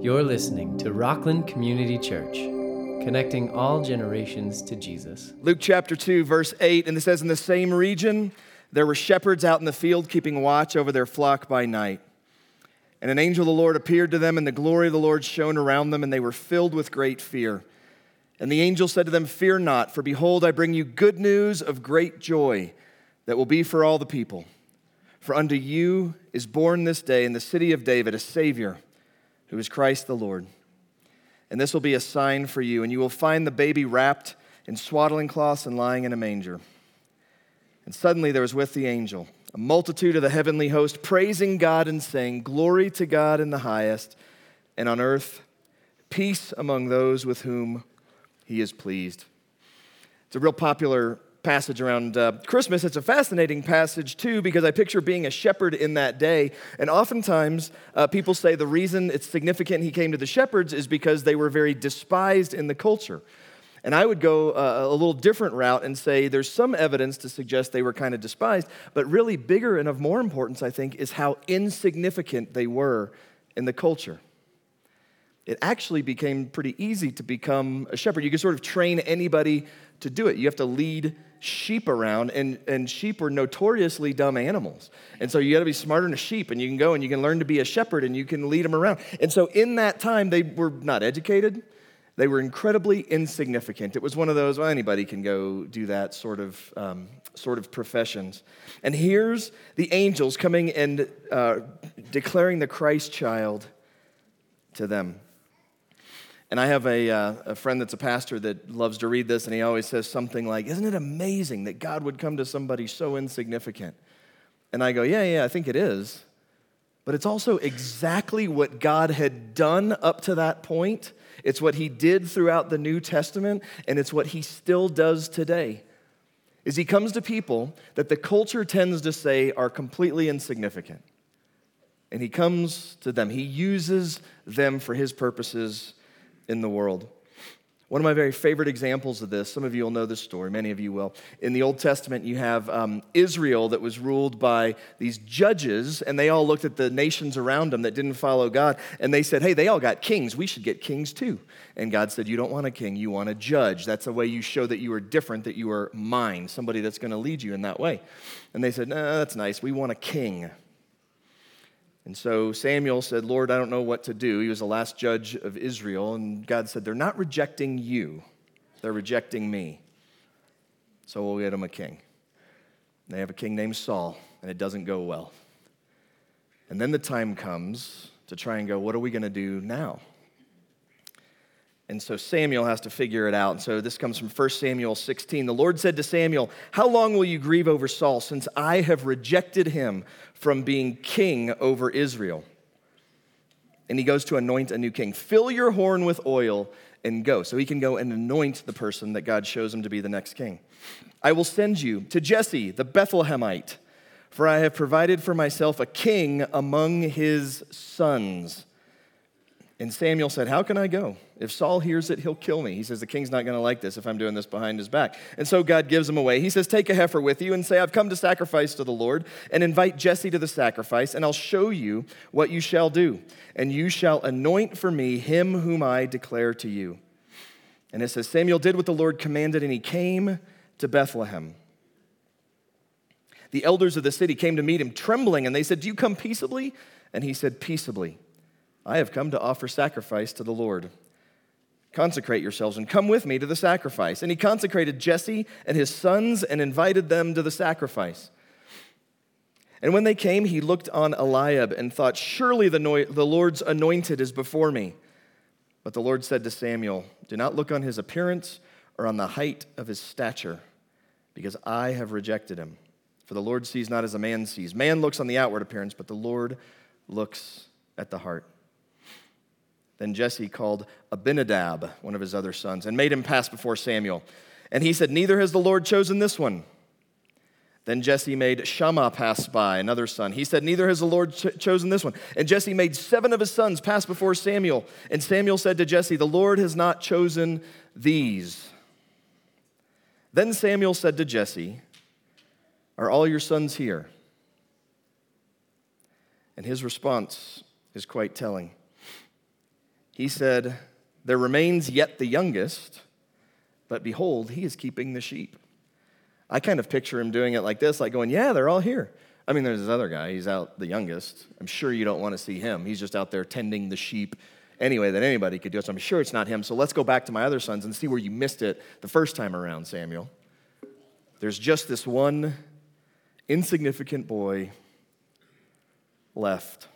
You're listening to Rockland Community Church, connecting all generations to Jesus. Luke chapter 2, verse 8, and it says, In the same region, there were shepherds out in the field keeping watch over their flock by night. And an angel of the Lord appeared to them, and the glory of the Lord shone around them, and they were filled with great fear. And the angel said to them, Fear not, for behold, I bring you good news of great joy that will be for all the people. For unto you is born this day in the city of David a Savior, who is Christ the Lord. And this will be a sign for you, and you will find the baby wrapped in swaddling cloths and lying in a manger. And suddenly there was with the angel a multitude of the heavenly host praising God and saying, Glory to God in the highest, and on earth peace among those with whom he is pleased. It's a real popular passage around uh, Christmas. It's a fascinating passage, too, because I picture being a shepherd in that day. And oftentimes, uh, people say the reason it's significant he came to the shepherds is because they were very despised in the culture. And I would go uh, a little different route and say there's some evidence to suggest they were kind of despised, but really bigger and of more importance, I think, is how insignificant they were in the culture it actually became pretty easy to become a shepherd. You could sort of train anybody to do it. You have to lead sheep around, and, and sheep are notoriously dumb animals. And so you got to be smarter than a sheep, and you can go and you can learn to be a shepherd and you can lead them around. And so in that time, they were not educated. They were incredibly insignificant. It was one of those, well, anybody can go do that sort of, um, sort of professions. And here's the angels coming and uh, declaring the Christ child to them. And I have a, uh, a friend that's a pastor that loves to read this, and he always says something like, Isn't it amazing that God would come to somebody so insignificant? And I go, Yeah, yeah, I think it is. But it's also exactly what God had done up to that point. It's what he did throughout the New Testament, and it's what he still does today. Is he comes to people that the culture tends to say are completely insignificant. And he comes to them. He uses them for his purposes in the world. One of my very favorite examples of this, some of you will know this story, many of you will. In the Old Testament, you have um, Israel that was ruled by these judges, and they all looked at the nations around them that didn't follow God, and they said, Hey, they all got kings. We should get kings too. And God said, You don't want a king, you want a judge. That's a way you show that you are different, that you are mine, somebody that's going to lead you in that way. And they said, Nah, that's nice. We want a king. And so Samuel said, Lord, I don't know what to do. He was the last judge of Israel. And God said, They're not rejecting you, they're rejecting me. So we'll get them a king. And they have a king named Saul, and it doesn't go well. And then the time comes to try and go, What are we going to do now? And so Samuel has to figure it out. And so this comes from 1 Samuel 16. The Lord said to Samuel, How long will you grieve over Saul, since I have rejected him from being king over Israel? And he goes to anoint a new king. Fill your horn with oil and go. So he can go and anoint the person that God shows him to be the next king. I will send you to Jesse, the Bethlehemite, for I have provided for myself a king among his sons. And Samuel said, How can I go? If Saul hears it, he'll kill me. He says, The king's not going to like this if I'm doing this behind his back. And so God gives him away. He says, Take a heifer with you and say, I've come to sacrifice to the Lord, and invite Jesse to the sacrifice, and I'll show you what you shall do. And you shall anoint for me him whom I declare to you. And it says, Samuel did what the Lord commanded, and he came to Bethlehem. The elders of the city came to meet him trembling, and they said, Do you come peaceably? And he said, Peaceably. I have come to offer sacrifice to the Lord. Consecrate yourselves and come with me to the sacrifice. And he consecrated Jesse and his sons and invited them to the sacrifice. And when they came, he looked on Eliab and thought, Surely the, Lord's anointed is before me. But the Lord said to Samuel, Do not look on his appearance or on the height of his stature, because I have rejected him. For the Lord sees not as a man sees. Man looks on the outward appearance, but the Lord looks at the heart. Then Jesse called Abinadab, one of his other sons, and made him pass before Samuel. And he said, Neither has the Lord chosen this one. Then Jesse made Shammah pass by, another son. He said, Neither has the Lord ch- chosen this one. And Jesse made seven of his sons pass before Samuel. And Samuel said to Jesse, The Lord has not chosen these. Then Samuel said to Jesse, Are all your sons here? And his response is quite telling. He said, There remains yet the youngest, but behold, he is keeping the sheep. I kind of picture him doing it like this, like going, Yeah, they're all here. I mean, there's this other guy, he's out the youngest. I'm sure you don't want to see him. He's just out there tending the sheep anyway that anybody could do it. So I'm sure it's not him. So let's go back to my other sons and see where you missed it the first time around, Samuel. There's just this one insignificant boy left.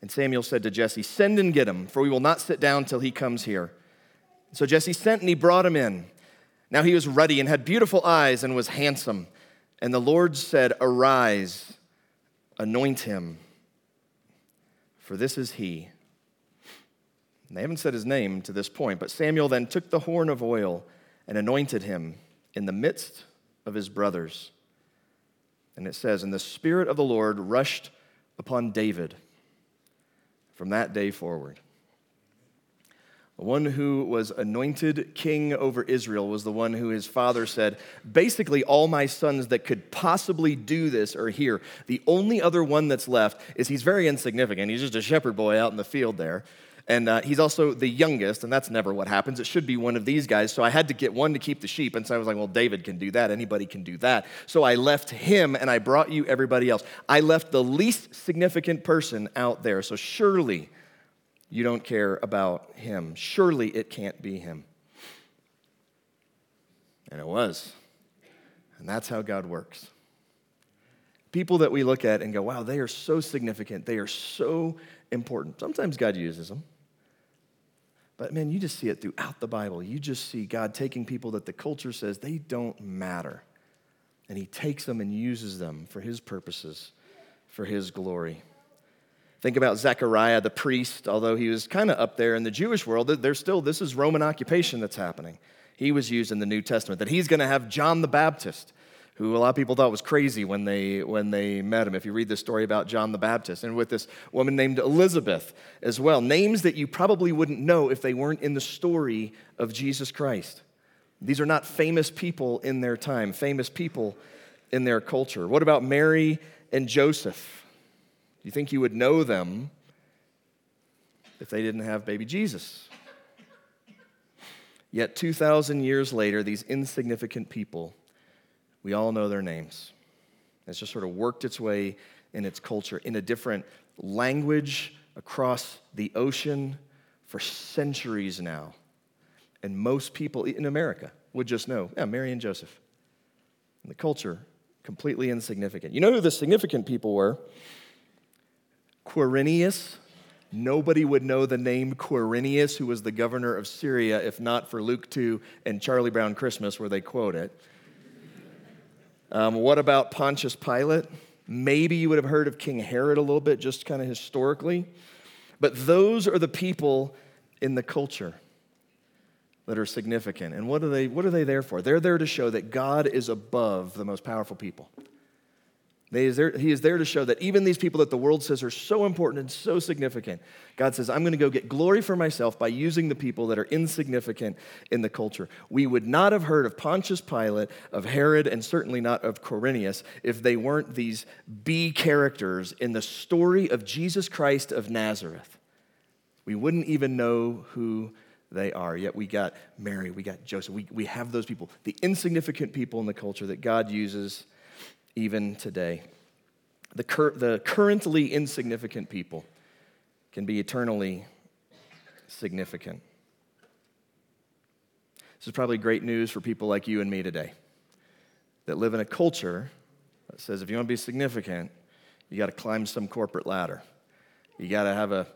And Samuel said to Jesse, Send and get him, for we will not sit down till he comes here. So Jesse sent and he brought him in. Now he was ruddy and had beautiful eyes and was handsome. And the Lord said, Arise, anoint him, for this is he. And they haven't said his name to this point, but Samuel then took the horn of oil and anointed him in the midst of his brothers. And it says, And the Spirit of the Lord rushed upon David from that day forward. The one who was anointed king over Israel was the one who his father said, Basically, all my sons that could possibly do this are here. The only other one that's left is he's very insignificant. He's just a shepherd boy out in the field there. And uh, he's also the youngest, and that's never what happens. It should be one of these guys. So I had to get one to keep the sheep. And so I was like, well, David can do that. Anybody can do that. So I left him and I brought you everybody else. I left the least significant person out there. So surely you don't care about him. Surely it can't be him. And it was. And that's how God works. People that we look at and go, wow, they are so significant. They are so important. Sometimes God uses them. But man, you just see it throughout the Bible. You just see God taking people that the culture says they don't matter. And he takes them and uses them for his purposes, for his glory. Think about Zechariah the priest, although he was kind of up there in the Jewish world, there's still, this is Roman occupation that's happening. He was used in the New Testament, that he's going to have John the Baptist who a lot of people thought was crazy when they, when they met him. If you read the story about John the Baptist, and with this woman named Elizabeth as well, names that you probably wouldn't know if they weren't in the story of Jesus Christ. These are not famous people in their time, famous people in their culture. What about Mary and Joseph? Do you think you would know them if they didn't have baby Jesus? Yet 2,000 years later, these insignificant people we all know their names. It's just sort of worked its way in its culture in a different language across the ocean for centuries now. And most people in America would just know, yeah, Mary and Joseph. And the culture, completely insignificant. You know who the significant people were? Quirinius. Nobody would know the name Quirinius, who was the governor of Syria, if not for Luke 2 and Charlie Brown Christmas, where they quote it. Um, what about Pontius Pilate? Maybe you would have heard of King Herod a little bit, just kind of historically. But those are the people in the culture that are significant. And what are they, what are they there for? They're there to show that God is above the most powerful people. He is, there, he is there to show that even these people that the world says are so important and so significant, God says, I'm going to go get glory for myself by using the people that are insignificant in the culture. We would not have heard of Pontius Pilate, of Herod, and certainly not of Quirinius if they weren't these B characters in the story of Jesus Christ of Nazareth. We wouldn't even know who they are. Yet we got Mary, we got Joseph, we, we have those people, the insignificant people in the culture that God uses even today. The, cur- the currently insignificant people can be eternally significant. This is probably great news for people like you and me today that live in a culture that says if you want to be significant, you got to climb some corporate ladder. You got to have a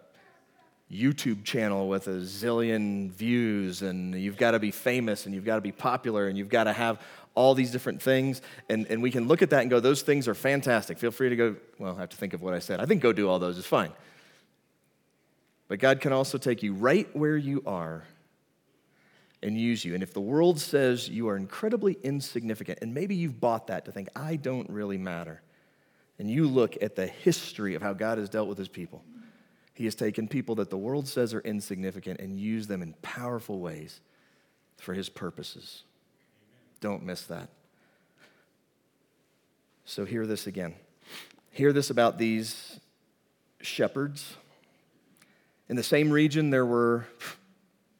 YouTube channel with a zillion views, and you've got to be famous, and you've got to be popular, and you've got to have all these different things. And, and we can look at that and go, those things are fantastic. Feel free to go, well, I have to think of what I said. I think go do all those is fine. But God can also take you right where you are and use you. And if the world says you are incredibly insignificant, and maybe you've bought that to think, I don't really matter, and you look at the history of how God has dealt with his people, he has taken people that the world says are insignificant and used them in powerful ways for his purposes. Don't miss that. So, hear this again. Hear this about these shepherds In the same region, there were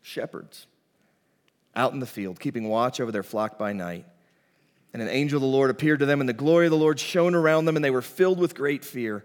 shepherds out in the field, keeping watch over their flock by night. And an angel of the Lord appeared to them, and the glory of the Lord shone around them, and they were filled with great fear.